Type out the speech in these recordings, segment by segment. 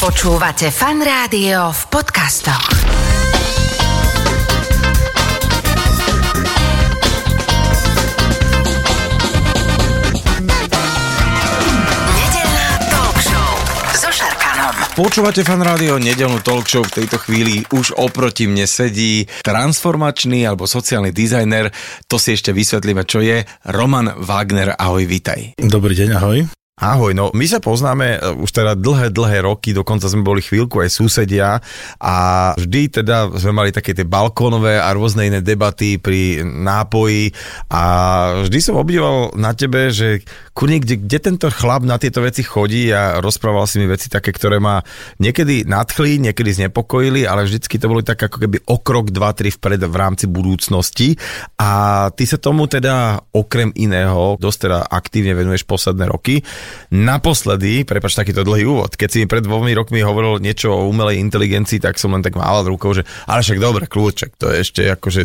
Počúvate fan rádio v podcastoch. Počúvate fan rádio, nedelnú talk show v tejto chvíli už oproti mne sedí transformačný alebo sociálny dizajner, to si ešte vysvetlíme, čo je Roman Wagner, ahoj, vitaj. Dobrý deň, ahoj. Ahoj, no my sa poznáme e, už teda dlhé, dlhé roky, dokonca sme boli chvíľku aj susedia a vždy teda sme mali také tie balkónové a rôzne iné debaty pri nápoji a vždy som obdivoval na tebe, že kurne, kde, kde tento chlap na tieto veci chodí a rozprával si mi veci také, ktoré ma niekedy nadchli, niekedy znepokojili, ale vždycky to boli tak ako keby o krok, dva, tri vpred v rámci budúcnosti a ty sa tomu teda okrem iného dosť teda aktívne venuješ posledné roky. Naposledy, prepač takýto dlhý úvod, keď si mi pred dvomi rokmi hovoril niečo o umelej inteligencii, tak som len tak mával rukou, že ale však dobre, kľúček, to je ešte akože,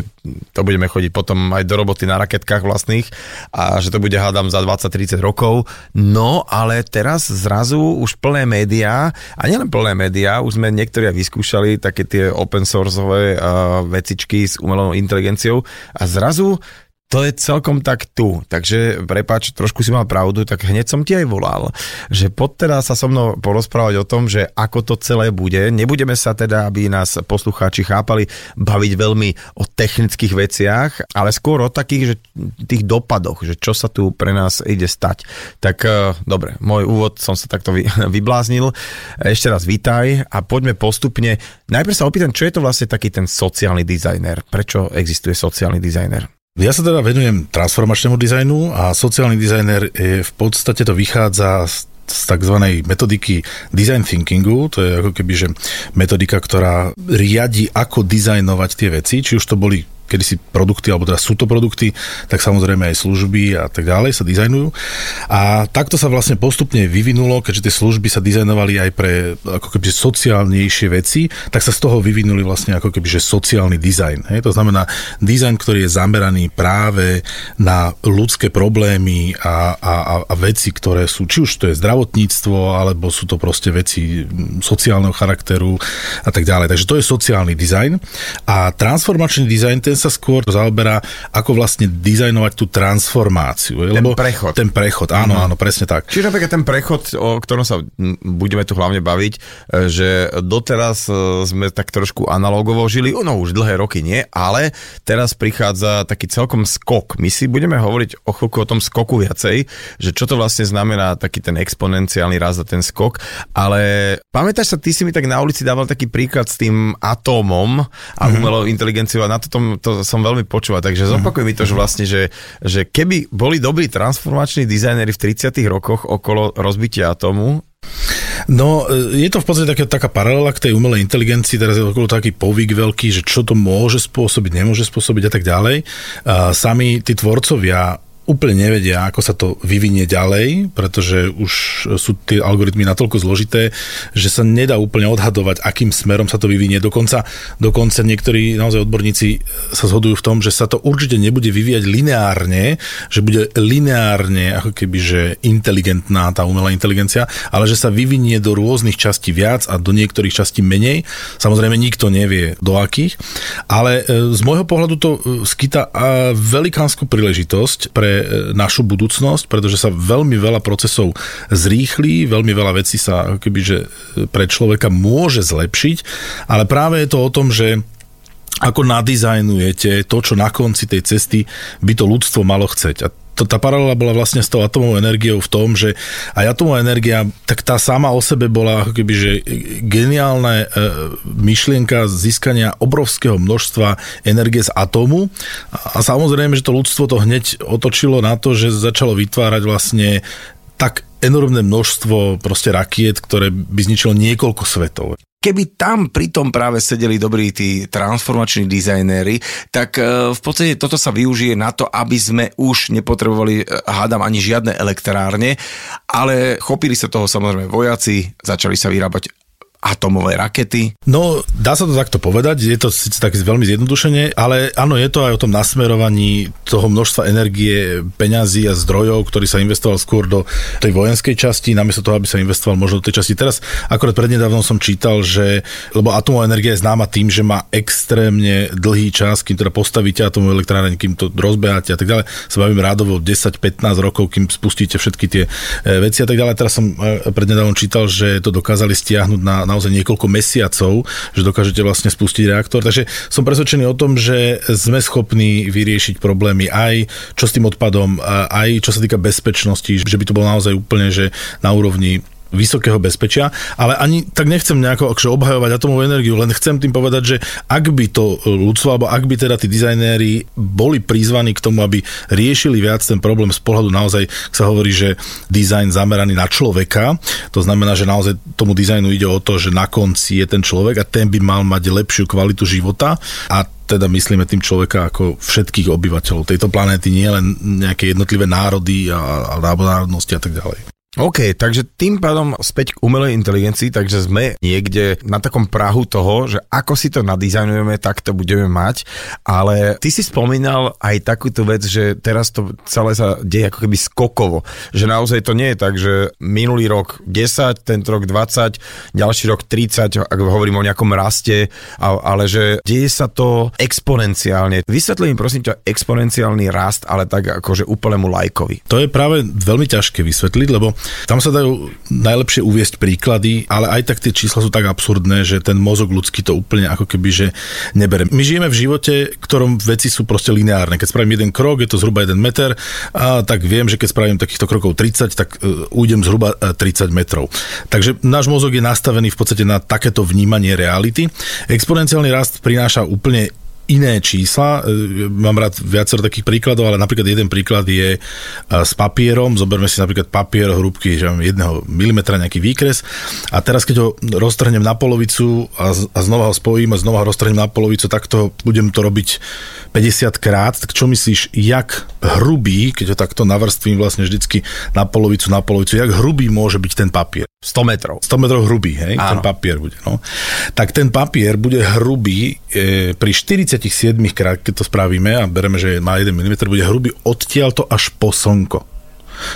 to budeme chodiť potom aj do roboty na raketkách vlastných a že to bude hádam za 20-30 rokov. No, ale teraz zrazu už plné médiá, a nielen plné médiá, už sme niektorí aj vyskúšali také tie open sourceové uh, vecičky s umelou inteligenciou a zrazu to je celkom tak tu. Takže prepač, trošku si mal pravdu, tak hneď som ti aj volal, že pod teda sa so mnou porozprávať o tom, že ako to celé bude. Nebudeme sa teda, aby nás poslucháči chápali, baviť veľmi o technických veciach, ale skôr o takých, že tých dopadoch, že čo sa tu pre nás ide stať. Tak eh, dobre, môj úvod som sa takto vy, vybláznil. Ešte raz vítaj a poďme postupne. Najprv sa opýtam, čo je to vlastne taký ten sociálny dizajner? Prečo existuje sociálny dizajner? Ja sa teda venujem transformačnému dizajnu a sociálny dizajner je v podstate to vychádza z z tzv. metodiky design thinkingu, to je ako keby, že metodika, ktorá riadi, ako dizajnovať tie veci, či už to boli kedysi produkty, alebo teda sú to produkty, tak samozrejme aj služby a tak ďalej sa dizajnujú. A takto sa vlastne postupne vyvinulo, keďže tie služby sa dizajnovali aj pre ako keby sociálnejšie veci, tak sa z toho vyvinuli vlastne ako keby že sociálny dizajn. Hej? To znamená dizajn, ktorý je zameraný práve na ľudské problémy a, a, a veci, ktoré sú, či už to je zdravotníctvo, alebo sú to proste veci sociálneho charakteru a tak ďalej. Takže to je sociálny dizajn. A transformačný dizajn, ten sa skôr zaoberá, ako vlastne dizajnovať tú transformáciu. Ten lebo prechod. Ten prechod, áno, mm. áno, presne tak. Čiže napríklad ten prechod, o ktorom sa budeme tu hlavne baviť, e, že doteraz e, sme tak trošku analogovo žili, no už dlhé roky nie, ale teraz prichádza taký celkom skok. My si budeme hovoriť o chvíľku o tom skoku viacej, že čo to vlastne znamená taký ten exponenciálny raz a ten skok, ale pamätáš sa, ty si mi tak na ulici dával taký príklad s tým atómom a mm-hmm. umelou inteligenciou a na to tom to som veľmi počúval, takže zopakuj mi to, že vlastne, že, že keby boli dobrí transformační dizajneri v 30 rokoch okolo rozbitia atomu, No, e, je to v podstate taká, taká paralela k tej umelej inteligencii, teraz je okolo taký povyk veľký, že čo to môže spôsobiť, nemôže spôsobiť a tak ďalej. Sami tí tvorcovia úplne nevedia, ako sa to vyvinie ďalej, pretože už sú tie algoritmy natoľko zložité, že sa nedá úplne odhadovať, akým smerom sa to vyvinie. Dokonca, dokonca niektorí naozaj odborníci sa zhodujú v tom, že sa to určite nebude vyvíjať lineárne, že bude lineárne ako keby, že inteligentná tá umelá inteligencia, ale že sa vyvinie do rôznych častí viac a do niektorých častí menej. Samozrejme nikto nevie do akých, ale e, z môjho pohľadu to e, skýta velikánsku príležitosť pre E, našu budúcnosť, pretože sa veľmi veľa procesov zrýchli, veľmi veľa vecí sa keby, že pre človeka môže zlepšiť, ale práve je to o tom, že ako nadizajnujete to, čo na konci tej cesty by to ľudstvo malo chceť. A to, tá paralela bola vlastne s tou atomovou energiou v tom, že aj atomová energia, tak tá sama o sebe bola ako keby, že geniálna e, myšlienka získania obrovského množstva energie z atómu a, a samozrejme, že to ľudstvo to hneď otočilo na to, že začalo vytvárať vlastne tak enormné množstvo proste rakiet, ktoré by zničilo niekoľko svetov keby tam pri tom práve sedeli dobrí tí transformační dizajnéri, tak e, v podstate toto sa využije na to, aby sme už nepotrebovali, e, hádam, ani žiadne elektrárne, ale chopili sa toho samozrejme vojaci, začali sa vyrábať atomové rakety? No, dá sa to takto povedať, je to síce tak veľmi zjednodušene, ale áno, je to aj o tom nasmerovaní toho množstva energie, peňazí a zdrojov, ktorý sa investoval skôr do tej vojenskej časti, namiesto toho, aby sa investoval možno do tej časti. Teraz akorát prednedávnom som čítal, že, lebo atomová energia je známa tým, že má extrémne dlhý čas, kým teda postavíte atomovú elektráreň, kým to rozbeháte a tak ďalej. Sa bavím rádovo 10-15 rokov, kým spustíte všetky tie e, veci a tak ďalej. Teraz som e, prednedávnom čítal, že to dokázali stiahnuť na naozaj niekoľko mesiacov, že dokážete vlastne spustiť reaktor. Takže som presvedčený o tom, že sme schopní vyriešiť problémy aj čo s tým odpadom, aj čo sa týka bezpečnosti, že by to bolo naozaj úplne že na úrovni vysokého bezpečia, ale ani tak nechcem nejako akže obhajovať atomovú energiu, len chcem tým povedať, že ak by to ľudstvo, alebo ak by teda tí dizajnéri boli prizvaní k tomu, aby riešili viac ten problém z pohľadu naozaj, sa hovorí, že dizajn zameraný na človeka, to znamená, že naozaj tomu dizajnu ide o to, že na konci je ten človek a ten by mal mať lepšiu kvalitu života a teda myslíme tým človeka ako všetkých obyvateľov tejto planéty, nie len nejaké jednotlivé národy a, a národnosti a tak ďalej. OK, takže tým pádom späť k umelej inteligencii, takže sme niekde na takom prahu toho, že ako si to nadizajnujeme, tak to budeme mať, ale ty si spomínal aj takúto vec, že teraz to celé sa deje ako keby skokovo, že naozaj to nie je tak, že minulý rok 10, tento rok 20, ďalší rok 30, ak hovorím o nejakom raste, ale že deje sa to exponenciálne. Vysvetlím prosím ťa exponenciálny rast, ale tak akože úplnému lajkovi. To je práve veľmi ťažké vysvetliť, lebo tam sa dajú najlepšie uviesť príklady, ale aj tak tie čísla sú tak absurdné, že ten mozog ľudský to úplne ako keby, že nebere. My žijeme v živote, ktorom veci sú proste lineárne. Keď spravím jeden krok, je to zhruba jeden meter, a tak viem, že keď spravím takýchto krokov 30, tak uh, ujdem zhruba 30 e, metrov. Takže náš mozog je nastavený v podstate na takéto vnímanie reality. Exponenciálny rast prináša úplne iné čísla. E, mám rád viacero takých príkladov, ale napríklad jeden príklad je e, s papierom. Zoberme si napríklad papier hrúbky, že mám jedného milimetra nejaký výkres a teraz keď ho roztrhnem na polovicu a, znova ho spojím a znova ho roztrhnem na polovicu, tak to budem to robiť 50 krát. Tak čo myslíš, jak hrubý, keď ho takto navrstvím vlastne vždycky na polovicu, na polovicu, jak hrubý môže byť ten papier? 100 metrov. 100 metrov hrubý, hej, Áno. ten papier bude. No. Tak ten papier bude hrubý e, pri 47 krát, keď to spravíme a bereme, že má 1 mm, bude hrubý odtiaľto až po slnko.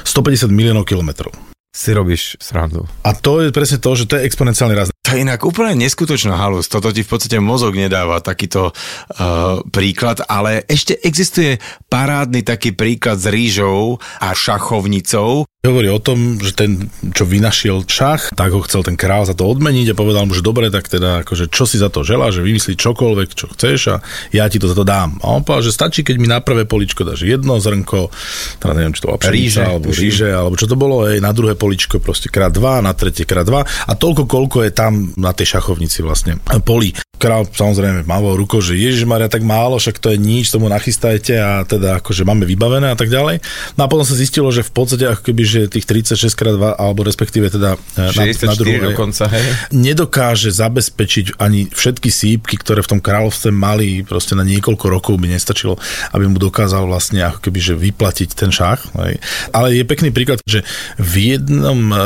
150 miliónov kilometrov si robíš srandu. A to je presne to, že to je exponenciálny rast. To je inak úplne neskutočná halus. Toto ti v podstate mozog nedáva takýto uh, príklad, ale ešte existuje parádny taký príklad s rýžou a šachovnicou, Hovorí o tom, že ten, čo vynašiel šach, tak ho chcel ten král za to odmeniť a povedal mu, že dobre, tak teda akože čo si za to želá, že vymyslí čokoľvek, čo chceš a ja ti to za to dám. A on povedal, že stačí, keď mi na prvé poličko dáš jedno zrnko, teda neviem, či to bola pšenica, alebo ríže, alebo čo to bolo, aj na druhé poličko proste krát dva, na tretie krát dva a toľko, koľko je tam na tej šachovnici vlastne poli. Král samozrejme mával rukou, že Ježiš Maria, tak málo, však to je nič, tomu nachystajte a teda akože máme vybavené a tak ďalej. No a potom sa zistilo, že v podstate ako keby, že tých 36 krát 2, alebo respektíve teda e, na, na druhé, dokonca, hej? nedokáže zabezpečiť ani všetky sípky, ktoré v tom kráľovstve mali, proste na niekoľko rokov by nestačilo, aby mu dokázal vlastne ako keby, že vyplatiť ten šach. Hej. Ale je pekný príklad, že v jednom, e,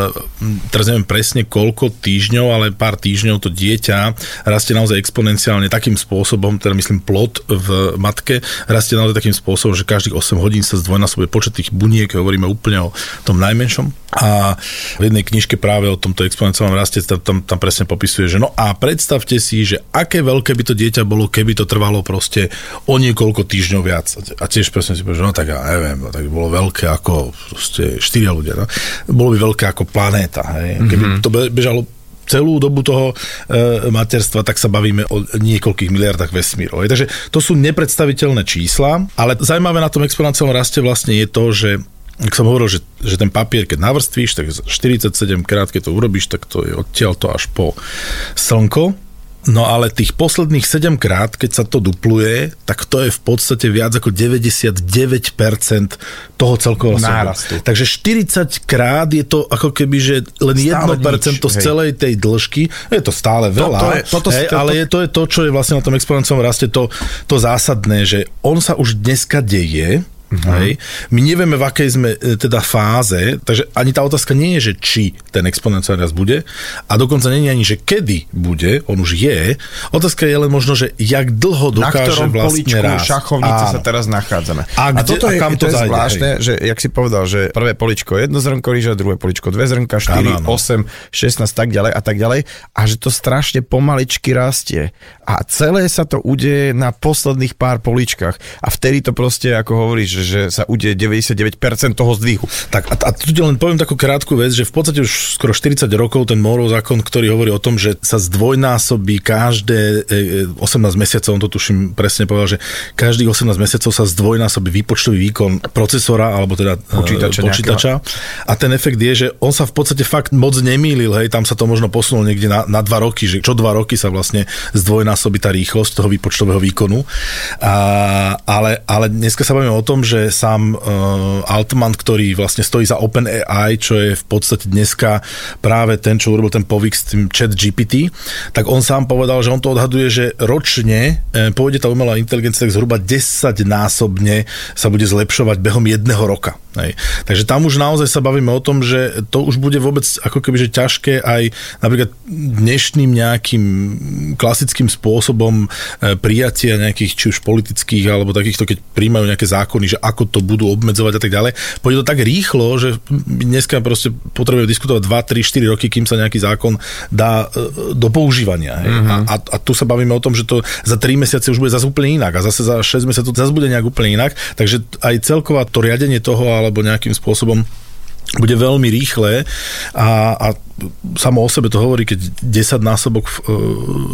teraz neviem presne koľko týždňov, ale pár týždňov to dieťa rastie naozaj exponenciálne takým spôsobom, teda myslím plod v matke, rastie naozaj takým spôsobom, že každých 8 hodín sa zdvojnásobuje počet tých buniek, hovoríme úplne o tom najmenšom. A v jednej knižke práve o tomto exponenciálnom raste tam, tam, tam presne popisuje, že no a predstavte si, že aké veľké by to dieťa bolo, keby to trvalo proste o niekoľko týždňov viac. A tiež presne si povie, že no tak ja neviem, no, tak bolo veľké ako proste štyria ľudia. No. Bolo by veľké ako planéta. Hej. Keby mm-hmm. to bežalo celú dobu toho e, materstva, tak sa bavíme o niekoľkých miliardách vesmírov. Takže to sú nepredstaviteľné čísla, ale zaujímavé na tom exponenciálnom raste vlastne je to, že ak som hovoril, že, že ten papier, keď navrstvíš, tak 47 krát, keď to urobíš, tak to je odtiaľ až po slnko. No ale tých posledných 7 krát, keď sa to dupluje, tak to je v podstate viac ako 99% toho celkového nárastu. Takže 40 krát je to ako keby, že len stále 1% nič, z celej tej dĺžky. Je to stále veľa, to, to je, toto, hej, to, ale je, to je to, čo je vlastne na tom exponenciálnom raste to, to zásadné, že on sa už dneska deje, Uh-huh. Hej. My nevieme, v akej sme e, teda fáze, takže ani tá otázka nie je, že či ten exponenciálny rast bude a dokonca nie je ani, že kedy bude, on už je. Otázka je len možno, že jak dlho dokáže Na vlastne poličku rásť. šachovnice Áno. sa teraz nachádzame. A kde- toto a je, kam to to je zvláštne, že jak si povedal, že prvé poličko jedno zrnko rýža, druhé poličko dve zrnka, 4, Áno, áno. 8, 16, tak ďalej a tak ďalej a že to strašne pomaličky rastie. A celé sa to udeje na posledných pár poličkách a vtedy to proste, ako hovoríš, že, že sa udeje 99% toho zdvihu. Tak a, a tu len poviem takú krátku vec, že v podstate už skoro 40 rokov ten Morov zákon, ktorý hovorí o tom, že sa zdvojnásobí každé e, e, 18 mesiacov, on to tuším presne povedal, že každých 18 mesiacov sa zdvojnásobí výpočtový výkon procesora alebo teda e, Počítača počítača. A ten efekt je, že on sa v podstate fakt moc nemýlil, hej, tam sa to možno posunulo niekde na, na dva roky, že čo dva roky sa vlastne zdvojnásobí tá rýchlosť toho výpočtového výkonu. A, ale, ale dneska sa bavíme o tom, že sám uh, Altman, ktorý vlastne stojí za OpenAI, čo je v podstate dneska práve ten, čo urobil ten povyk s tým chat GPT, tak on sám povedal, že on to odhaduje, že ročne e, pôjde tá umelá inteligencia tak zhruba 10 násobne sa bude zlepšovať behom jedného roka. Hej. Takže tam už naozaj sa bavíme o tom, že to už bude vôbec ako keby že ťažké aj napríklad dnešným nejakým klasickým spôsobom e, prijatia nejakých či už politických alebo takýchto, keď príjmajú nejaké zákony, že ako to budú obmedzovať a tak ďalej. Pôjde to tak rýchlo, že dneska proste potrebujeme diskutovať 2, 3, 4 roky, kým sa nejaký zákon dá e, do používania. Hej. Mm-hmm. A, a tu sa bavíme o tom, že to za 3 mesiace už bude zase úplne inak a zase za 6 mesiacov zase bude nejak úplne inak. Takže aj celková to riadenie toho alebo nejakým spôsobom bude veľmi rýchle a, a samo o sebe to hovorí, keď 10 násobok e,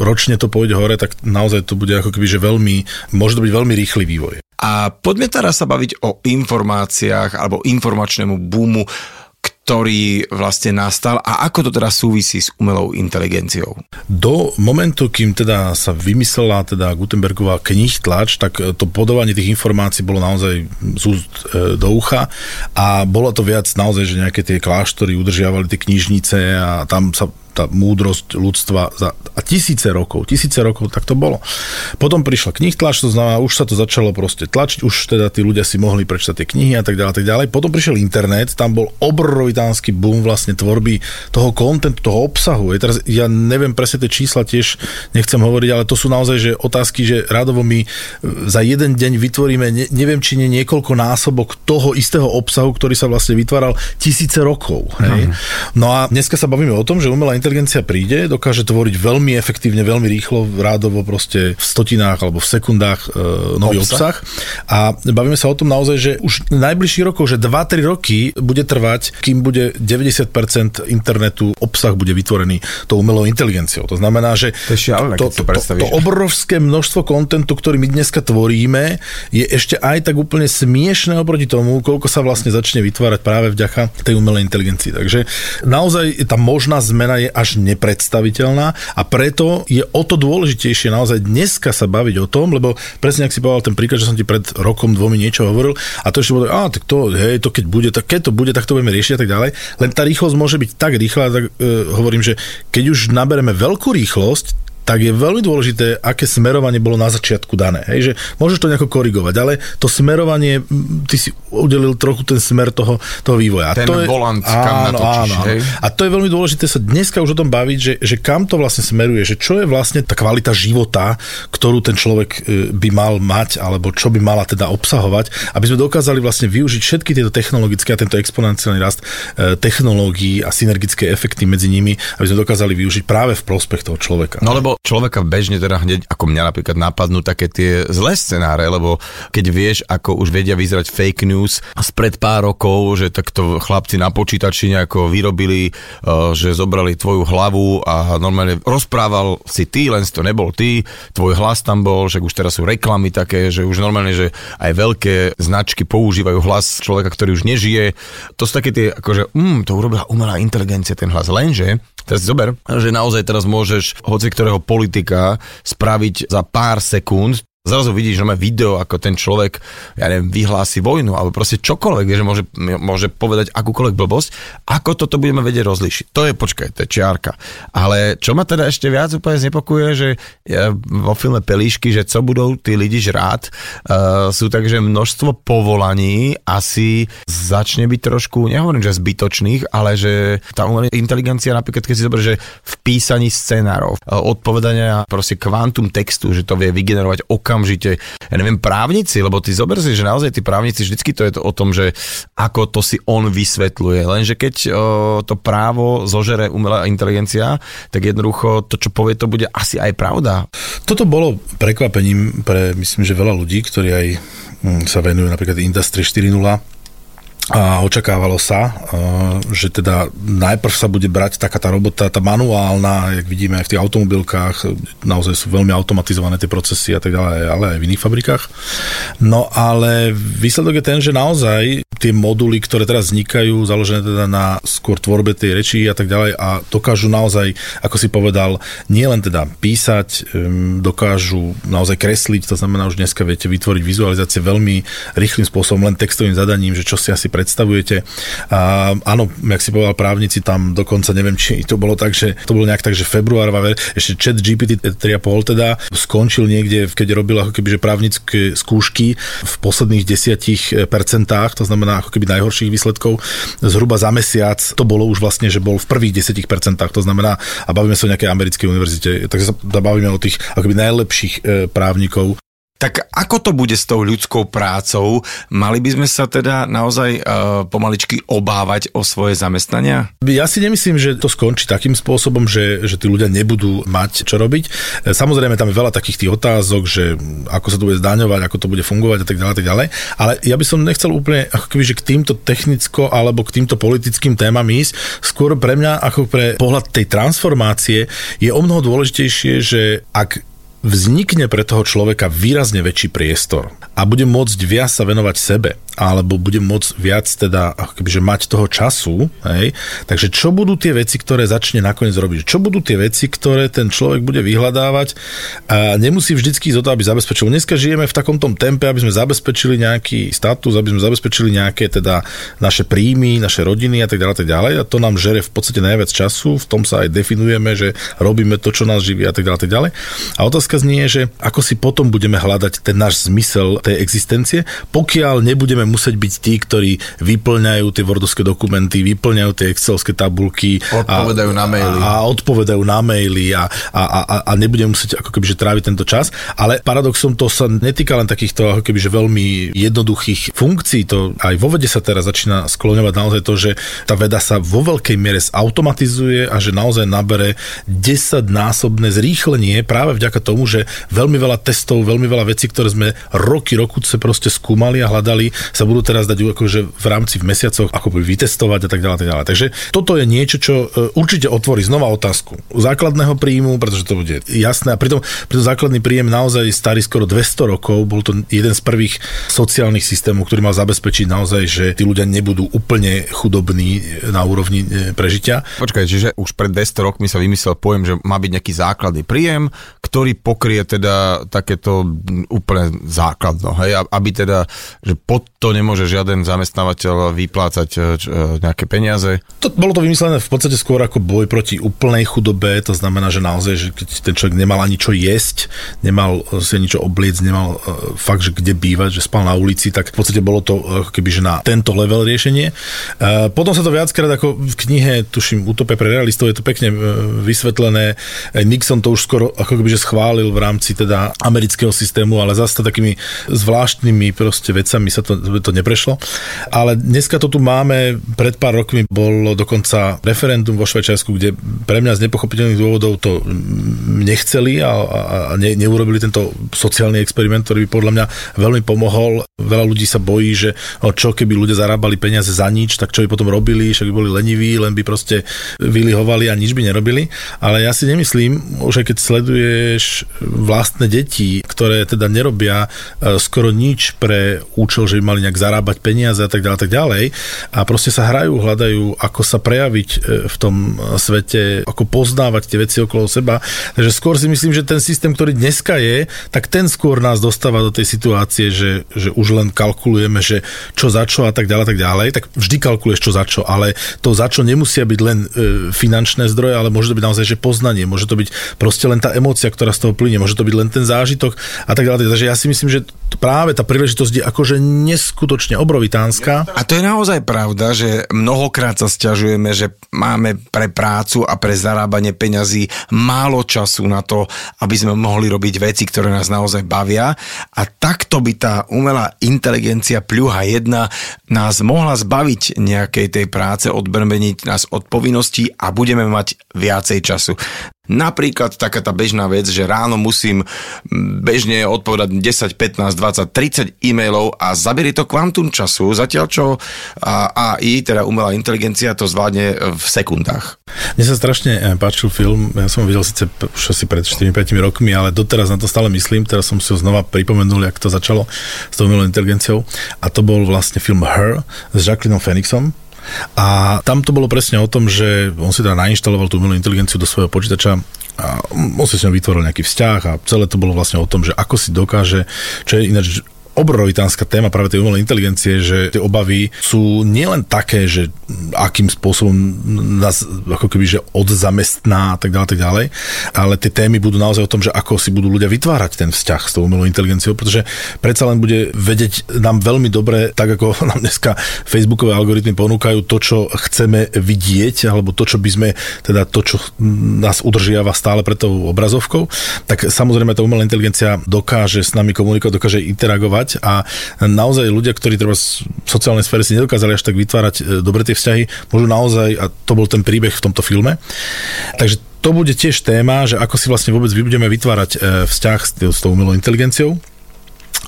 ročne to pôjde hore, tak naozaj to bude ako keby, že veľmi, môže to byť veľmi rýchly vývoj. A poďme teraz sa baviť o informáciách alebo informačnému boomu, ktorý vlastne nastal a ako to teraz súvisí s umelou inteligenciou. Do momentu, kým teda sa vymyslela teda Gutenbergová knih tlač, tak to podávanie tých informácií bolo naozaj z úst e, do ucha a bolo to viac naozaj, že nejaké tie kláštory udržiavali tie knižnice a tam sa tá múdrosť ľudstva za a tisíce rokov, tisíce rokov, tak to bolo. Potom prišla knih tlač, to znamená, už sa to začalo proste tlačiť, už teda tí ľudia si mohli prečítať tie knihy a tak ďalej, a tak ďalej. Potom prišiel internet, tam bol obrovitánsky boom vlastne tvorby toho kontentu, toho obsahu. Je teraz, ja neviem presne tie čísla tiež nechcem hovoriť, ale to sú naozaj že otázky, že radovo my e, za jeden deň vytvoríme, ne, neviem či nie niekoľko násobok toho istého obsahu, ktorý sa vlastne vytváral tisíce rokov. Hej? No a dneska sa bavíme o tom, že umelá inteligencia príde, dokáže tvoriť veľmi efektívne, veľmi rýchlo, rádovo proste v stotinách alebo v sekundách e, nový obsah. obsah. A bavíme sa o tom naozaj, že už najbližších rokov, že 2-3 roky bude trvať, kým bude 90% internetu obsah bude vytvorený tou umelou inteligenciou. To znamená, že To šialené, to, to, to, to obrovské množstvo kontentu, ktorý my dneska tvoríme, je ešte aj tak úplne smiešné oproti tomu, koľko sa vlastne začne vytvárať práve vďaka tej umelej inteligencii. Takže naozaj tá možná zmena je až nepredstaviteľná a preto je o to dôležitejšie naozaj dneska sa baviť o tom, lebo presne ak si povedal ten príklad, že som ti pred rokom, dvomi niečo hovoril a to ešte bolo, a tak to, hej, to keď bude, tak keď to bude, tak to budeme riešiť a tak ďalej. Len tá rýchlosť môže byť tak rýchla, tak e, hovorím, že keď už nabereme veľkú rýchlosť, tak je veľmi dôležité, aké smerovanie bolo na začiatku dané. Hej, že môžeš to nejako korigovať, ale to smerovanie, ty si udelil trochu ten smer toho, toho vývoja. A Ten to je, volant, kam natočíš, hej? A to je veľmi dôležité sa dneska už o tom baviť, že, že kam to vlastne smeruje, že čo je vlastne tá kvalita života, ktorú ten človek e, by mal mať, alebo čo by mala teda obsahovať, aby sme dokázali vlastne využiť všetky tieto technologické a tento exponenciálny rast e, technológií a synergické efekty medzi nimi, aby sme dokázali využiť práve v prospech toho človeka. No lebo človeka bežne teda hneď, ako mňa napríklad napadnú také tie zlé scenáre, lebo keď vieš, ako už vedia vyzerať fake news spred pár rokov, že takto chlapci na počítači nejako vyrobili, eh, že zobrali tvoju hlavu a normálne rozprával si ty, len si to nebol ty, tvoj hlas tam bol, že už teraz sú reklamy také, že už normálne, že aj veľké značky používajú hlas človeka, ktorý už nežije. To sú také tie, akože, mm, to urobila umelá inteligencia ten hlas, lenže Teraz si zober, že naozaj teraz môžeš hoci ktorého politika spraviť za pár sekúnd Zrazu vidíš, že má video, ako ten človek, ja neviem, vyhlási vojnu, alebo proste čokoľvek, že môže, môže povedať akúkoľvek blbosť, ako toto budeme vedieť rozlíšiť. To je, počkaj, to je čiarka. Ale čo ma teda ešte viac úplne znepokuje, že ja, vo filme Pelíšky, že co budú tí lidi žrát, uh, sú takže množstvo povolaní asi začne byť trošku, nehovorím, že zbytočných, ale že tá umelá inteligencia napríklad, keď si zober, že v písaní scenárov, uh, odpovedania proste kvantum textu, že to vie vygenerovať ok okamžite, ja neviem, právnici, lebo ty zober si, že naozaj tí právnici, vždycky to je to o tom, že ako to si on vysvetľuje. Lenže keď o, to právo zožere umelá inteligencia, tak jednoducho to, čo povie, to bude asi aj pravda. Toto bolo prekvapením pre, myslím, že veľa ľudí, ktorí aj hm, sa venujú napríklad Industry 4.0 a očakávalo sa, že teda najprv sa bude brať taká tá robota, tá manuálna, jak vidíme aj v tých automobilkách, naozaj sú veľmi automatizované tie procesy a tak ďalej, ale aj v iných fabrikách. No ale výsledok je ten, že naozaj tie moduly, ktoré teraz vznikajú, založené teda na skôr tvorbe tej reči a tak ďalej a dokážu naozaj, ako si povedal, nie len teda písať, dokážu naozaj kresliť, to znamená už dneska viete vytvoriť vizualizácie veľmi rýchlým spôsobom, len textovým zadaním, že čo si asi predstavujete. A, áno, jak si povedal právnici, tam dokonca neviem, či to bolo tak, že to bolo nejak tak, že február, ešte chat GPT 3,5 teda skončil niekde, keď robil ako keby, že právnické skúšky v posledných 10%, to znamená ako keby najhorších výsledkov, zhruba za mesiac to bolo už vlastne, že bol v prvých 10%, to znamená, a bavíme sa o nejakej americkej univerzite, takže sa bavíme o tých akoby najlepších e, právnikov tak ako to bude s tou ľudskou prácou? Mali by sme sa teda naozaj uh, pomaličky obávať o svoje zamestnania? Ja si nemyslím, že to skončí takým spôsobom, že, že tí ľudia nebudú mať čo robiť. E, samozrejme, tam je veľa takých tých otázok, že ako sa to bude zdaňovať, ako to bude fungovať a tak ďalej, tak ďalej. Ale ja by som nechcel úplne ako keby, že k týmto technicko alebo k týmto politickým témam ísť. Skôr pre mňa, ako pre pohľad tej transformácie, je o mnoho dôležitejšie, že ak vznikne pre toho človeka výrazne väčší priestor a bude môcť viac sa venovať sebe alebo bude môcť viac teda kebyže mať toho času, hej, takže čo budú tie veci, ktoré začne nakoniec robiť? Čo budú tie veci, ktoré ten človek bude vyhľadávať a nemusí vždycky zo to, aby zabezpečil. Dneska žijeme v takom tom tempe, aby sme zabezpečili nejaký status, aby sme zabezpečili nejaké teda naše príjmy, naše rodiny a tak ďalej, tak ďalej a to nám žere v podstate najviac času, v tom sa aj definujeme, že robíme to, čo nás živí a tak ďalej, tak ďalej. A otázka znie, že ako si potom budeme hľadať ten náš zmysel tej existencie, pokiaľ nebudeme musieť byť tí, ktorí vyplňajú tie wordovské dokumenty, vyplňajú tie excelské tabulky. Odpovedajú a, na maily. A, a odpovedajú na maily a, a, a, a nebudeme musieť ako keby, že tráviť tento čas. Ale paradoxom to sa netýka len takýchto ako keby, že veľmi jednoduchých funkcií. To aj vo vede sa teraz začína skloňovať naozaj to, že tá veda sa vo veľkej miere zautomatizuje a že naozaj nabere 10-násobné zrýchlenie práve vďaka tomu, že veľmi veľa testov, veľmi veľa vecí, ktoré sme roky, rokuce proste skúmali a hľadali, sa budú teraz dať akože v rámci v mesiacoch ako by vytestovať a tak ďalej. Tak ďalej. Takže toto je niečo, čo e, určite otvorí znova otázku základného príjmu, pretože to bude jasné. A pritom, pritom základný príjem naozaj starý skoro 200 rokov. Bol to jeden z prvých sociálnych systémov, ktorý mal zabezpečiť naozaj, že tí ľudia nebudú úplne chudobní na úrovni e, prežitia. Počkaj, čiže už pred 200 rokmi sa vymyslel pojem, že má byť nejaký základný príjem, ktorý pokrie teda takéto úplne základno, hej, aby teda, že pod to nemôže žiaden zamestnávateľ vyplácať e, e, nejaké peniaze. To, bolo to vymyslené v podstate skôr ako boj proti úplnej chudobe, to znamená, že naozaj, že keď ten človek nemal ani čo jesť, nemal si ničo obliec, nemal fakt, že kde bývať, že spal na ulici, tak v podstate bolo to keby, že na tento level riešenie. Potom sa to viackrát ako v knihe, tuším, Utopia pre realistov, je to pekne vysvetlené. Nixon to už skoro ako keby, že schválil v rámci teda amerického systému, ale zase takými zvláštnymi proste vecami sa to to neprešlo. Ale dneska to tu máme, pred pár rokmi bolo dokonca referendum vo Švajčiarsku, kde pre mňa z nepochopiteľných dôvodov to nechceli a, a ne, neurobili tento sociálny experiment, ktorý by podľa mňa veľmi pomohol. Veľa ľudí sa bojí, že čo keby ľudia zarábali peniaze za nič, tak čo by potom robili, však by boli leniví, len by proste vylihovali a nič by nerobili. Ale ja si nemyslím, aj keď sleduješ vlastné deti, ktoré teda nerobia e, skoro nič pre účel, že by mali mali nejak zarábať peniaze a tak ďalej, a tak ďalej. A proste sa hrajú, hľadajú, ako sa prejaviť e, v tom svete, ako poznávať tie veci okolo seba. Takže skôr si myslím, že ten systém, ktorý dneska je, tak ten skôr nás dostáva do tej situácie, že, že už len kalkulujeme, že čo za čo a tak ďalej, a tak ďalej. Tak vždy kalkuluješ čo za čo, ale to za čo nemusia byť len e, finančné zdroje, ale môže to byť naozaj, že poznanie, môže to byť proste len tá emócia, ktorá z toho plyne, môže to byť len ten zážitok a tak ďalej. Takže ja si myslím, že práve tá príležitosť je akože neskutočne obrovitánska. A to je naozaj pravda, že mnohokrát sa stiažujeme, že máme pre prácu a pre zarábanie peňazí málo času na to, aby sme mohli robiť veci, ktoré nás naozaj bavia. A takto by tá umelá inteligencia pľuha jedna nás mohla zbaviť nejakej tej práce, odbrmeniť nás od povinností a budeme mať viacej času. Napríklad taká tá bežná vec, že ráno musím bežne odpovedať 10, 15, 20, 30 e-mailov a zaberie to kvantum času, zatiaľ čo AI, teda umelá inteligencia, to zvládne v sekundách. Mne sa strašne eh, páčil film, ja som ho videl síce už asi pred 4-5 rokmi, ale doteraz na to stále myslím, teraz som si ho znova pripomenul, jak to začalo s tou umelou inteligenciou a to bol vlastne film Her s Jacqueline Phoenixom, a tam to bolo presne o tom, že on si teda nainštaloval tú umelú inteligenciu do svojho počítača a on si s ňou vytvoril nejaký vzťah a celé to bolo vlastne o tom, že ako si dokáže, čo je ináč obrovitánska téma práve tej umelej inteligencie, že tie obavy sú nielen také, že akým spôsobom nás ako keby, že odzamestná a tak ďalej, tak ďalej, ale tie témy budú naozaj o tom, že ako si budú ľudia vytvárať ten vzťah s tou umelou inteligenciou, pretože predsa len bude vedieť nám veľmi dobre, tak ako nám dneska Facebookové algoritmy ponúkajú to, čo chceme vidieť, alebo to, čo by sme, teda to, čo nás udržiava stále pred tou obrazovkou, tak samozrejme tá umelá inteligencia dokáže s nami komunikovať, dokáže interagovať vytvárať a naozaj ľudia, ktorí treba v sociálnej sfére si nedokázali až tak vytvárať e, dobre tie vzťahy, môžu naozaj, a to bol ten príbeh v tomto filme. Takže to bude tiež téma, že ako si vlastne vôbec budeme vytvárať e, vzťah s, s tou umelou inteligenciou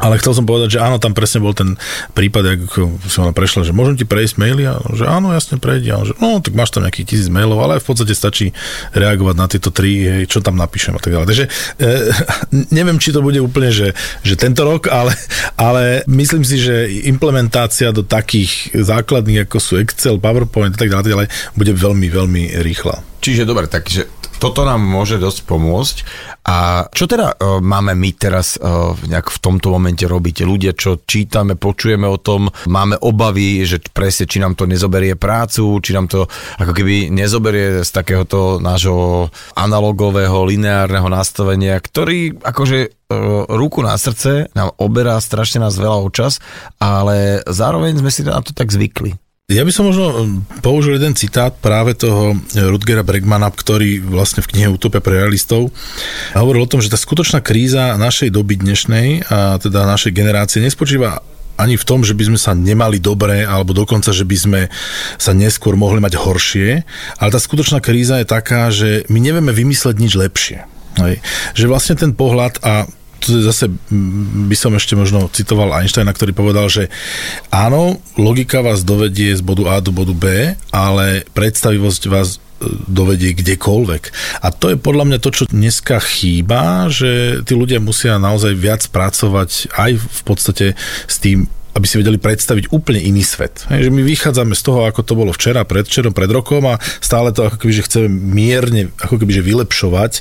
ale chcel som povedať, že áno, tam presne bol ten prípad, ako si ona prešla, že môžem ti prejsť maily? A že áno, jasne prejdi. A že no, tak máš tam nejakých tisíc mailov, ale v podstate stačí reagovať na tieto tri, hej, čo tam napíšem a tak ďalej. Takže e, neviem, či to bude úplne, že, že tento rok, ale, ale myslím si, že implementácia do takých základných, ako sú Excel, PowerPoint a tak ďalej bude veľmi, veľmi rýchla. Čiže dobre, takže toto nám môže dosť pomôcť. A čo teda uh, máme my teraz uh, nejak v tomto momente robiť? Ľudia, čo čítame, počujeme o tom, máme obavy, že presne, či nám to nezoberie prácu, či nám to ako keby nezoberie z takéhoto nášho analogového, lineárneho nastavenia, ktorý akože uh, ruku na srdce nám oberá strašne nás veľa o čas, ale zároveň sme si na to tak zvykli. Ja by som možno um, použil jeden citát práve toho eh, Rutgera Bregmana, ktorý vlastne v knihe Utopia pre realistov hovoril o tom, že tá skutočná kríza našej doby dnešnej a teda našej generácie nespočíva ani v tom, že by sme sa nemali dobre, alebo dokonca, že by sme sa neskôr mohli mať horšie, ale tá skutočná kríza je taká, že my nevieme vymysleť nič lepšie. Hej. Že vlastne ten pohľad a zase by som ešte možno citoval Einsteina, ktorý povedal, že áno, logika vás dovedie z bodu A do bodu B, ale predstavivosť vás e, dovedie kdekoľvek. A to je podľa mňa to, čo dneska chýba, že tí ľudia musia naozaj viac pracovať aj v podstate s tým aby si vedeli predstaviť úplne iný svet. Hej, že my vychádzame z toho, ako to bolo včera, predvčerom, pred rokom a stále to ako keby, že chceme mierne ako keby, že vylepšovať,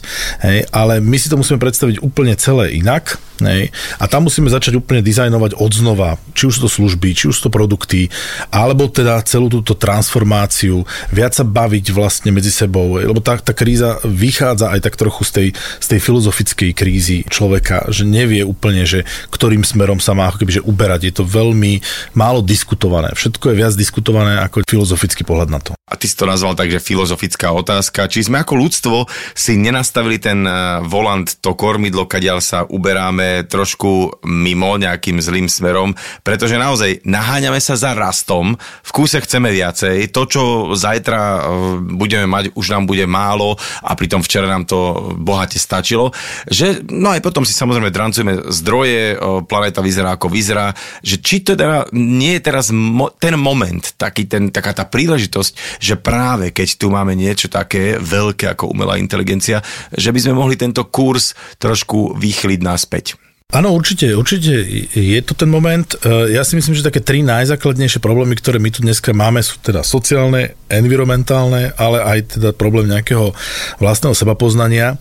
hej, ale my si to musíme predstaviť úplne celé inak hej, a tam musíme začať úplne dizajnovať od znova, či už sú to služby, či už sú to produkty, alebo teda celú túto transformáciu, viac sa baviť vlastne medzi sebou, lebo tá, tá kríza vychádza aj tak trochu z tej, z tej filozofickej krízy človeka, že nevie úplne, že ktorým smerom sa má ako keby, že uberať. Je to veľmi málo diskutované. Všetko je viac diskutované ako filozofický pohľad na to. A ty si to nazval tak, že filozofická otázka. Či sme ako ľudstvo si nenastavili ten eh, volant, to kormidlo, kadiaľ sa uberáme trošku mimo nejakým zlým smerom, pretože naozaj naháňame sa za rastom, v kúse chceme viacej, to, čo zajtra eh, budeme mať, už nám bude málo a pritom včera nám to bohate stačilo, že no aj potom si samozrejme drancujeme zdroje, eh, planéta vyzerá ako vyzerá, že či teda nie je teraz mo- ten moment, taký ten, taká tá príležitosť, že práve keď tu máme niečo také veľké ako umelá inteligencia, že by sme mohli tento kurz trošku vychliť naspäť. Áno, určite, určite je to ten moment. E, ja si myslím, že také tri najzákladnejšie problémy, ktoré my tu dneska máme, sú teda sociálne, environmentálne, ale aj teda problém nejakého vlastného sebapoznania.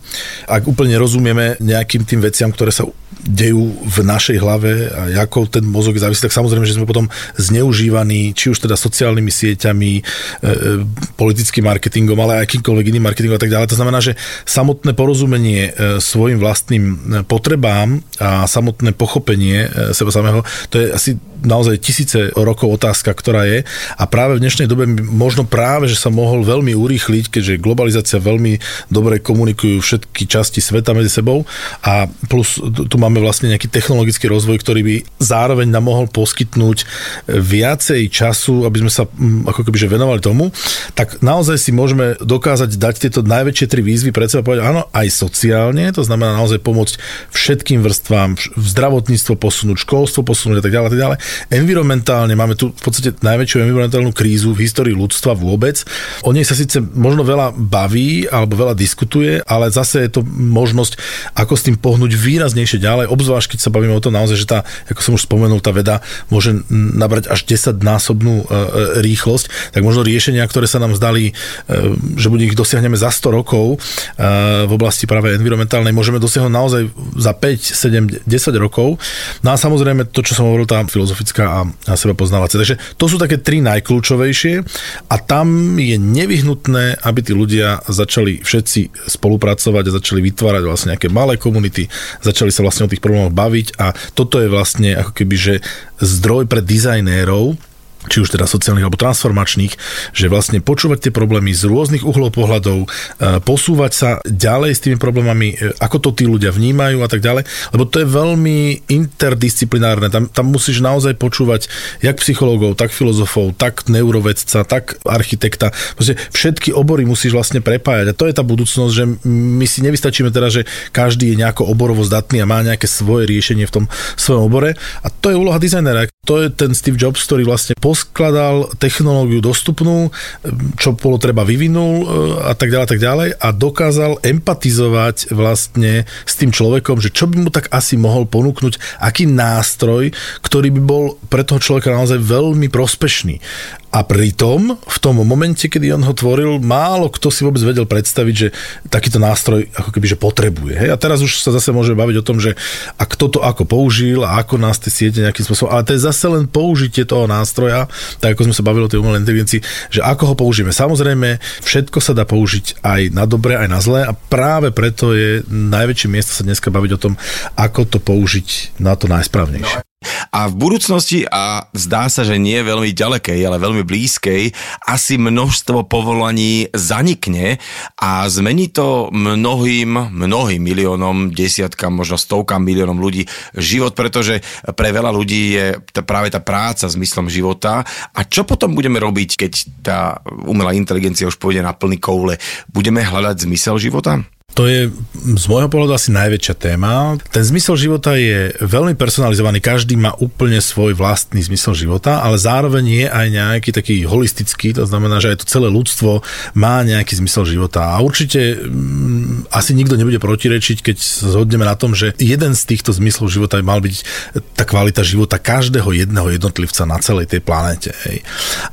Ak úplne rozumieme nejakým tým veciam, ktoré sa dejú v našej hlave a ako ten mozog je závislý, tak samozrejme, že sme potom zneužívaní, či už teda sociálnymi sieťami, e, e, politickým marketingom, ale aj akýmkoľvek iným marketingom a tak ďalej. To znamená, že samotné porozumenie e, svojim vlastným potrebám a samotné pochopenie e, seba samého, to je asi naozaj tisíce rokov otázka, ktorá je. A práve v dnešnej dobe možno práve, že sa mohol veľmi urýchliť, keďže globalizácia veľmi dobre komunikujú všetky časti sveta medzi sebou. A plus tu máme vlastne nejaký technologický rozvoj, ktorý by zároveň nám mohol poskytnúť viacej času, aby sme sa ako keby venovali tomu, tak naozaj si môžeme dokázať dať tieto najväčšie tri výzvy pred seba povedať, áno, aj sociálne, to znamená naozaj pomôcť všetkým vrstvám, zdravotníctvo posunúť, školstvo posunúť a tak ďalej, a tak ďalej. Environmentálne máme tu v podstate najväčšiu environmentálnu krízu v histórii ľudstva vôbec. O nej sa síce možno veľa baví alebo veľa diskutuje, ale zase je to možnosť, ako s tým pohnúť výraznejšie ďalej, obzvlášť keď sa bavíme o tom naozaj, že tá, ako som už spomenul, tá veda môže nabrať až 10 násobnú e, e, rýchlosť, tak možno riešenia, ktoré sa nám zdali, e, že bude ich dosiahneme za 100 rokov v oblasti práve environmentálnej, môžeme dosiahnuť naozaj za 5, 7, 10 rokov. No a samozrejme to, čo som hovoril, tá filozofická a, a seba poznávacia. Takže to sú také tri najkľúčovejšie a tam je nevyhnutné, aby tí ľudia začali všetci spolupracovať a začali vytvárať vlastne nejaké malé komunity, začali sa vlastne o tých problémoch baviť a toto je vlastne ako keby, že zdroj pre dizajnérov, či už teda sociálnych alebo transformačných, že vlastne počúvať tie problémy z rôznych uhlov pohľadov, e, posúvať sa ďalej s tými problémami, e, ako to tí ľudia vnímajú a tak ďalej, lebo to je veľmi interdisciplinárne. Tam, tam musíš naozaj počúvať jak psychológov, tak filozofov, tak neurovedca, tak architekta. Proste všetky obory musíš vlastne prepájať a to je tá budúcnosť, že my si nevystačíme teda, že každý je nejako oborovo zdatný a má nejaké svoje riešenie v tom svojom obore a to je úloha dizajnera. To je ten Steve Jobs, ktorý vlastne poskladal technológiu dostupnú, čo bolo treba vyvinul e, a tak ďalej, tak ďalej a dokázal empatizovať vlastne s tým človekom, že čo by mu tak asi mohol ponúknuť, aký nástroj, ktorý by bol pre toho človeka naozaj veľmi prospešný. A pritom v tom momente, kedy on ho tvoril, málo kto si vôbec vedel predstaviť, že takýto nástroj ako keby že potrebuje. Hej? A teraz už sa zase môže baviť o tom, že a kto to ako použil a ako nás tie siete nejakým spôsobom. Ale to je zase len použitie toho nástroja, tak ako sme sa bavili o tej umelej inteligencii, že ako ho použijeme. Samozrejme, všetko sa dá použiť aj na dobré, aj na zlé a práve preto je najväčšie miesto sa dneska baviť o tom, ako to použiť na to najsprávnejšie. A v budúcnosti, a zdá sa, že nie veľmi ďalekej, ale veľmi blízkej, asi množstvo povolaní zanikne a zmení to mnohým, mnohým miliónom, desiatkam, možno stovkam miliónom ľudí život, pretože pre veľa ľudí je práve tá práca zmyslom života. A čo potom budeme robiť, keď tá umelá inteligencia už pôjde na plný koule? Budeme hľadať zmysel života? To je z môjho pohľadu asi najväčšia téma. Ten zmysel života je veľmi personalizovaný, každý má úplne svoj vlastný zmysel života, ale zároveň je aj nejaký taký holistický, to znamená, že aj to celé ľudstvo má nejaký zmysel života. A určite m, mm, asi nikto nebude protirečiť, keď sa zhodneme na tom, že jeden z týchto zmyslov života by mal byť tá kvalita života každého jedného jednotlivca na celej tej planete. Hej.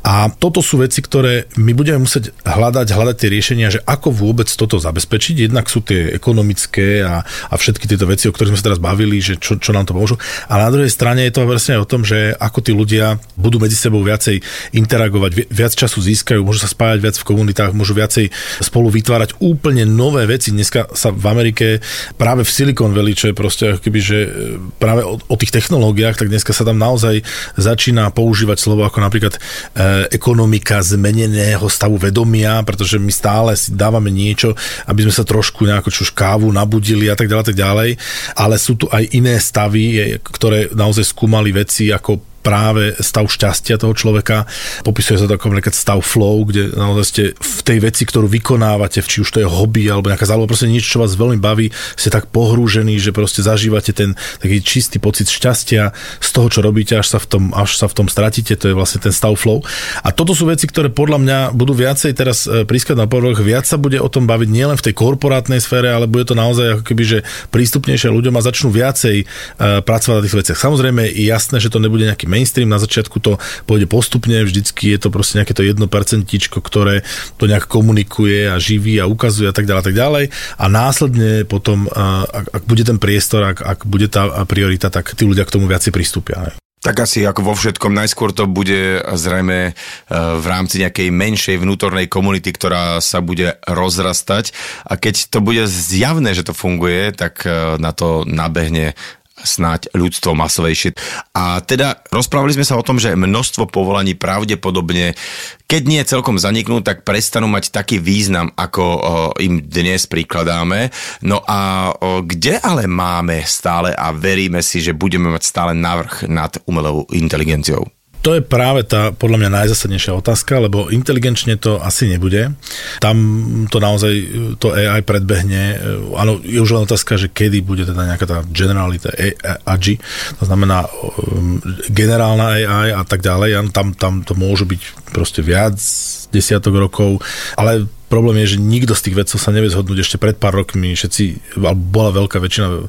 A toto sú veci, ktoré my budeme musieť hľadať, hľadať tie riešenia, že ako vôbec toto zabezpečiť. Jednak sú tie ekonomické a, a všetky tieto veci, o ktorých sme sa teraz bavili, že čo, čo nám to pomôžu. A na druhej strane je to vlastne o tom, že ako tí ľudia budú medzi sebou viacej interagovať, viac času získajú, môžu sa spájať viac v komunitách, môžu viacej spolu vytvárať úplne nové veci. Dneska sa v Amerike práve v Silicon Valley, čo je proste keby, že e, práve o, o tých technológiách, tak dneska sa tam naozaj začína používať slovo ako napríklad e, ekonomika zmeneného stavu vedomia, pretože my stále si dávame niečo, aby sme sa trošku trošku nejakú čo kávu nabudili a tak ďalej, tak ďalej, ale sú tu aj iné stavy, ktoré naozaj skúmali veci ako práve stav šťastia toho človeka. Popisuje sa to ako napríklad stav flow, kde naozaj ste v tej veci, ktorú vykonávate, či už to je hobby alebo nejaká záľuba, proste niečo, čo vás veľmi baví, ste tak pohrúžení, že proste zažívate ten taký čistý pocit šťastia z toho, čo robíte, až sa v tom, až sa v tom stratíte, to je vlastne ten stav flow. A toto sú veci, ktoré podľa mňa budú viacej teraz e, prískať na povrch, viac sa bude o tom baviť nielen v tej korporátnej sfére, ale bude to naozaj ako keby, že prístupnejšie ľuďom a začnú viacej uh, pracovať na tých veciach. Samozrejme je jasné, že to nebude nejaký mainstream, na začiatku to pôjde postupne, vždycky je to proste nejaké to jedno percentičko, ktoré to nejak komunikuje a živí a ukazuje a tak ďalej a tak ďalej a následne potom, ak, ak bude ten priestor, ak, ak bude tá priorita, tak tí ľudia k tomu viacej pristúpia. Tak asi ako vo všetkom, najskôr to bude zrejme e, v rámci nejakej menšej vnútornej komunity, ktorá sa bude rozrastať a keď to bude zjavné, že to funguje, tak e, na to nabehne snáď ľudstvo masovejšie. A teda rozprávali sme sa o tom, že množstvo povolaní pravdepodobne, keď nie celkom zaniknú, tak prestanú mať taký význam, ako im dnes prikladáme. No a kde ale máme stále a veríme si, že budeme mať stále navrh nad umelou inteligenciou? To je práve tá podľa mňa najzásadnejšia otázka, lebo inteligenčne to asi nebude. Tam to naozaj to AI predbehne. Áno, je už len otázka, že kedy bude teda nejaká tá generalita AGI, to znamená um, generálna AI a tak ďalej. Tam, tam to môže byť proste viac desiatok rokov, ale Problém je, že nikto z tých vedcov sa nevie zhodnúť. Ešte pred pár rokmi všetci, bola veľká väčšina e,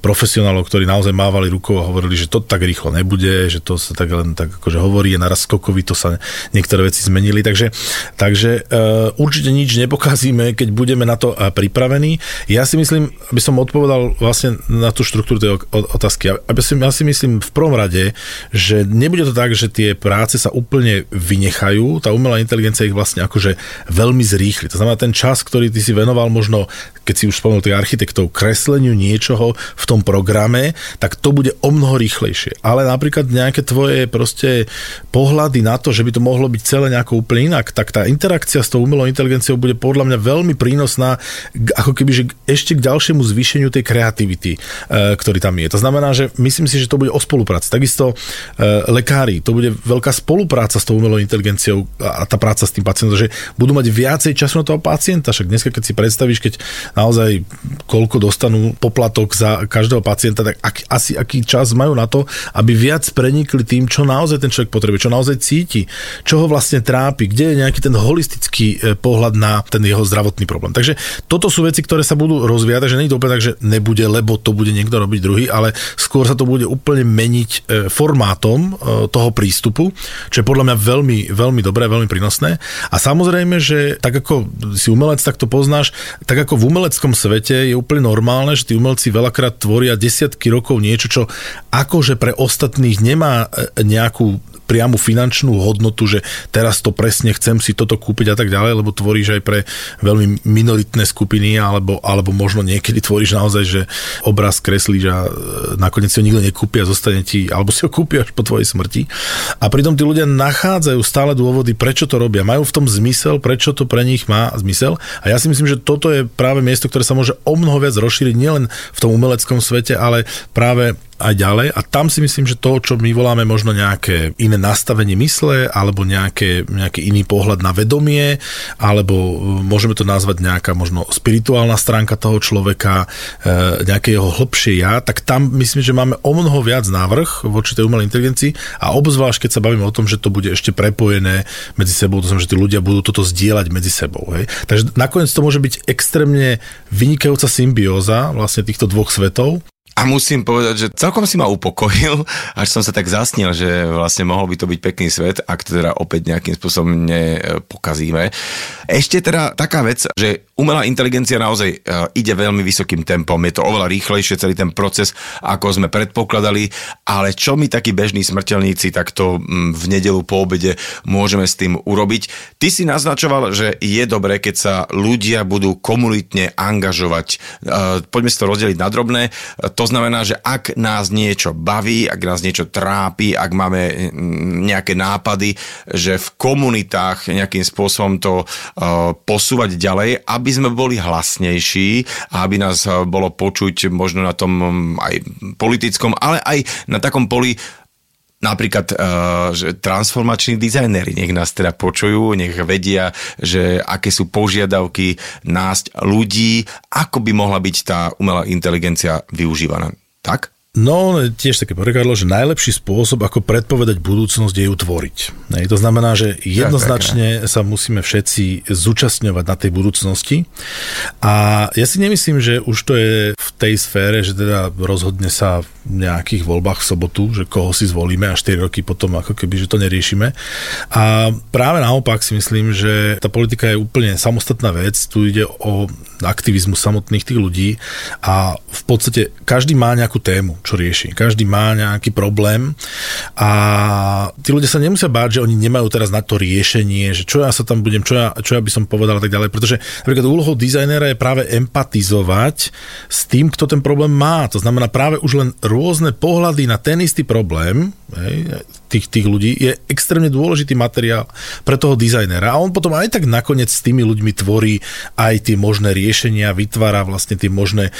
profesionálov, ktorí naozaj mávali rukou a hovorili, že to tak rýchlo nebude, že to sa tak len tak akože hovorí, je naraz skokový, to sa niektoré veci zmenili. Takže, takže e, určite nič nepokazíme, keď budeme na to e, pripravení. Ja si myslím, aby som odpovedal vlastne na tú štruktúru tej otázky. Aby si, ja si myslím v prvom rade, že nebude to tak, že tie práce sa úplne vynechajú. Tá umelá inteligencia ich vlastne akože veľmi zrýchli. To znamená, ten čas, ktorý ty si venoval možno, keď si už spomenul tých architektov, kresleniu niečoho v tom programe, tak to bude o mnoho rýchlejšie. Ale napríklad nejaké tvoje proste pohľady na to, že by to mohlo byť celé nejako úplne inak, tak tá interakcia s tou umelou inteligenciou bude podľa mňa veľmi prínosná, ako keby že ešte k ďalšiemu zvýšeniu tej kreativity, e, ktorý tam je. To znamená, že myslím si, že to bude o spolupráci. Takisto e, lekári, to bude veľká spolupráca s tou umelou inteligenciou a tá práca s tým pacientom, že budú mať viac viacej času na toho pacienta. Však dneska, keď si predstavíš, keď naozaj koľko dostanú poplatok za každého pacienta, tak ak, asi aký čas majú na to, aby viac prenikli tým, čo naozaj ten človek potrebuje, čo naozaj cíti, čo ho vlastne trápi, kde je nejaký ten holistický e, pohľad na ten jeho zdravotný problém. Takže toto sú veci, ktoré sa budú rozvíjať, takže nie je to úplne tak, že nebude, lebo to bude niekto robiť druhý, ale skôr sa to bude úplne meniť e, formátom e, toho prístupu, čo je podľa mňa veľmi, veľmi dobré, veľmi prínosné. A samozrejme, že tak tak ako si umelec, tak to poznáš, tak ako v umeleckom svete je úplne normálne, že tí umelci veľakrát tvoria desiatky rokov niečo, čo akože pre ostatných nemá e, nejakú priamu finančnú hodnotu, že teraz to presne chcem si toto kúpiť a tak ďalej, lebo tvoríš aj pre veľmi minoritné skupiny, alebo, alebo možno niekedy tvoríš naozaj, že obraz kreslíš a e, nakoniec si ho nikto nekúpi a zostane ti, alebo si ho kúpi až po tvojej smrti. A pritom tí ľudia nachádzajú stále dôvody, prečo to robia. Majú v tom zmysel, prečo to pre nich má zmysel. A ja si myslím, že toto je práve miesto, ktoré sa môže o mnoho viac rozšíriť nielen v tom umeleckom svete, ale práve aj ďalej. A tam si myslím, že to, čo my voláme možno nejaké iné nastavenie mysle, alebo nejaké, nejaký iný pohľad na vedomie, alebo e, môžeme to nazvať nejaká možno spirituálna stránka toho človeka, e, nejaké jeho hlbšie ja, tak tam myslím, že máme o mnoho viac návrh voči tej umelej inteligencii a obzvlášť, keď sa bavíme o tom, že to bude ešte prepojené medzi sebou, to znamená, že tí ľudia budú toto zdieľať medzi sebou. Hej. Takže nakoniec to môže byť extrémne vynikajúca symbióza vlastne týchto dvoch svetov a musím povedať, že celkom si ma upokojil, až som sa tak zasnil, že vlastne mohol by to byť pekný svet, ak teda opäť nejakým spôsobom nepokazíme. Ešte teda taká vec, že umelá inteligencia naozaj e, ide veľmi vysokým tempom, je to oveľa rýchlejšie celý ten proces, ako sme predpokladali, ale čo my takí bežní smrteľníci takto mm, v nedelu po obede môžeme s tým urobiť? Ty si naznačoval, že je dobré, keď sa ľudia budú komunitne angažovať. E, poďme si to rozdeliť na drobné. To znamená, že ak nás niečo baví, ak nás niečo trápi, ak máme nejaké nápady, že v komunitách nejakým spôsobom to uh, posúvať ďalej, aby sme boli hlasnejší a aby nás uh, bolo počuť možno na tom um, aj politickom, ale aj na takom poli Napríklad, uh, že transformační dizajnéri nech nás teda počujú, nech vedia, že aké sú požiadavky nájsť ľudí, ako by mohla byť tá umelá inteligencia využívaná. Tak? No, tiež také porekadlo, že najlepší spôsob, ako predpovedať budúcnosť, je ju tvoriť. Nej, to znamená, že jednoznačne sa musíme všetci zúčastňovať na tej budúcnosti. A ja si nemyslím, že už to je v tej sfére, že teda rozhodne sa v nejakých voľbách v sobotu, že koho si zvolíme a 4 roky potom ako keby, že to neriešime. A práve naopak si myslím, že tá politika je úplne samostatná vec. Tu ide o aktivizmus samotných tých ľudí a v podstate každý má nejakú tému čo rieši. Každý má nejaký problém a tí ľudia sa nemusia báť, že oni nemajú teraz na to riešenie, že čo ja sa tam budem, čo ja, čo ja by som povedal a tak ďalej, pretože napríklad úlohou dizajnera je práve empatizovať s tým, kto ten problém má. To znamená práve už len rôzne pohľady na ten istý problém, hej, tých, tých ľudí, je extrémne dôležitý materiál pre toho dizajnera. A on potom aj tak nakoniec s tými ľuďmi tvorí aj tie možné riešenia, vytvára vlastne tie možné e,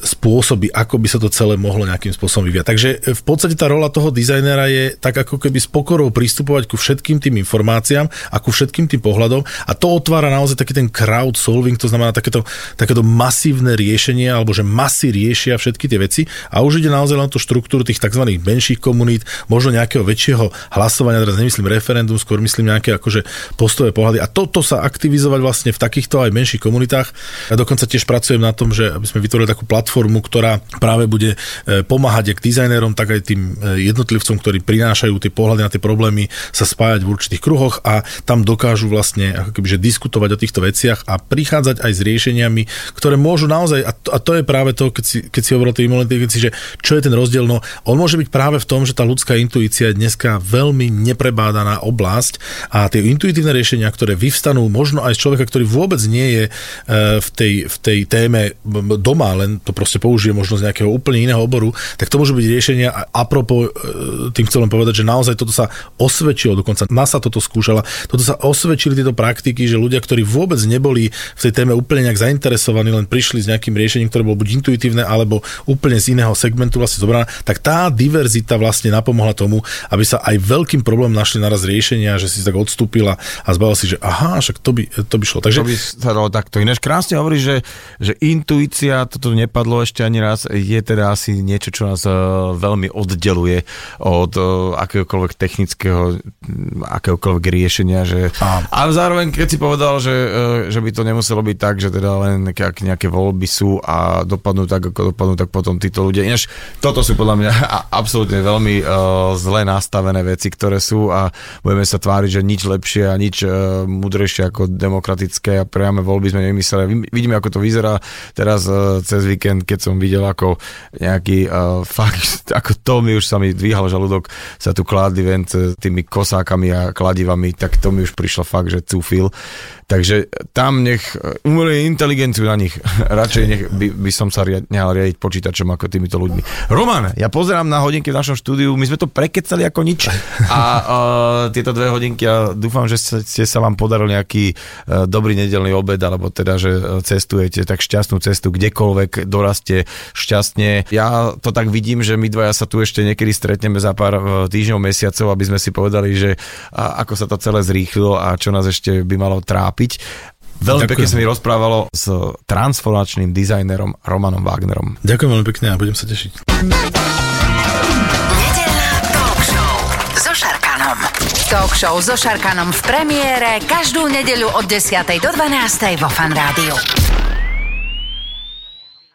spôsoby, ako by sa to celé mohlo nejakým spôsobom vyviať. Takže e, v podstate tá rola toho dizajnera je tak ako keby s pokorou pristupovať ku všetkým tým informáciám a ku všetkým tým pohľadom a to otvára naozaj taký ten crowd solving, to znamená takéto, takéto masívne riešenie, alebo že masy riešia všetky tie veci a už ide naozaj len tú štruktúru tých tzv. menších komunít, možno nejakého väčšieho nejakého hlasovania, teraz nemyslím referendum, skôr myslím nejaké akože postové pohľady. A toto sa aktivizovať vlastne v takýchto aj menších komunitách. Ja dokonca tiež pracujem na tom, že aby sme vytvorili takú platformu, ktorá práve bude e, pomáhať jak dizajnérom, tak aj tým e, jednotlivcom, ktorí prinášajú tie pohľady na tie problémy, sa spájať v určitých kruhoch a tam dokážu vlastne ako keby, diskutovať o týchto veciach a prichádzať aj s riešeniami, ktoré môžu naozaj, a to, a to je práve to, keď si, keď si hovoril o tej inteligencii, že čo je ten rozdiel, no on môže byť práve v tom, že tá ľudská intuícia dneska taká veľmi neprebádaná oblasť a tie intuitívne riešenia, ktoré vyvstanú možno aj z človeka, ktorý vôbec nie je e, v tej, v tej téme doma, len to proste použije možno z nejakého úplne iného oboru, tak to môžu byť riešenia a apropo, e, tým chcem len povedať, že naozaj toto sa osvedčilo, dokonca NASA toto skúšala, toto sa osvedčili tieto praktiky, že ľudia, ktorí vôbec neboli v tej téme úplne nejak zainteresovaní, len prišli s nejakým riešením, ktoré bolo buď intuitívne, alebo úplne z iného segmentu vlastne zobrané, tak tá diverzita vlastne napomohla tomu, aby sa aj veľkým problém našli naraz riešenia, že si tak odstúpila a zbavil si, že aha, však to by, to by šlo. Takže... To by sa dalo takto. Ináč krásne hovorí, že, že intuícia, toto nepadlo ešte ani raz, je teda asi niečo, čo nás uh, veľmi oddeluje od uh, akéhokoľvek technického, akéhokoľvek riešenia. Že... A. a zároveň, keď si povedal, že, uh, že by to nemuselo byť tak, že teda len nejaké, nejaké voľby sú a dopadnú tak, ako dopadnú, tak potom títo ľudia. Ináč toto sú podľa mňa absolútne veľmi uh, zle nastavené nastavené veci, ktoré sú a budeme sa tváriť, že nič lepšie a nič uh, mudrejšie ako demokratické a priame voľby sme nemysleli. Vidíme, ako to vyzerá teraz uh, cez víkend, keď som videl, ako nejaký uh, fakt, ako to mi už sa mi dvíhal žalúdok, sa tu kládli ven tými kosákami a kladivami, tak to mi už prišlo fakt, že cúfil. Takže tam nech umelý inteligenciu na nich. Radšej nech by, by som sa riad, nehal riadiť počítačom ako týmito ľuďmi. Roman, ja pozerám na hodinky v našom štúdiu, my sme to prekecali ako nič a uh, tieto dve hodinky ja dúfam, že ste sa vám podaril nejaký uh, dobrý nedelný obed, alebo teda, že cestujete tak šťastnú cestu kdekoľvek dorastie šťastne. Ja to tak vidím, že my dvaja sa tu ešte niekedy stretneme za pár týždňov, mesiacov, aby sme si povedali, že uh, ako sa to celé zrýchlilo a čo nás ešte by malo trápiť trápiť. Veľmi Ďakujem. pekne sa mi rozprávalo s transformačným dizajnerom Romanom Wagnerom. Ďakujem veľmi pekne a budem sa tešiť. talk show so Šarkanom. Talk show so Šarkanom v premiére každú nedeľu od 10. do 12. vo Fan Rádiu.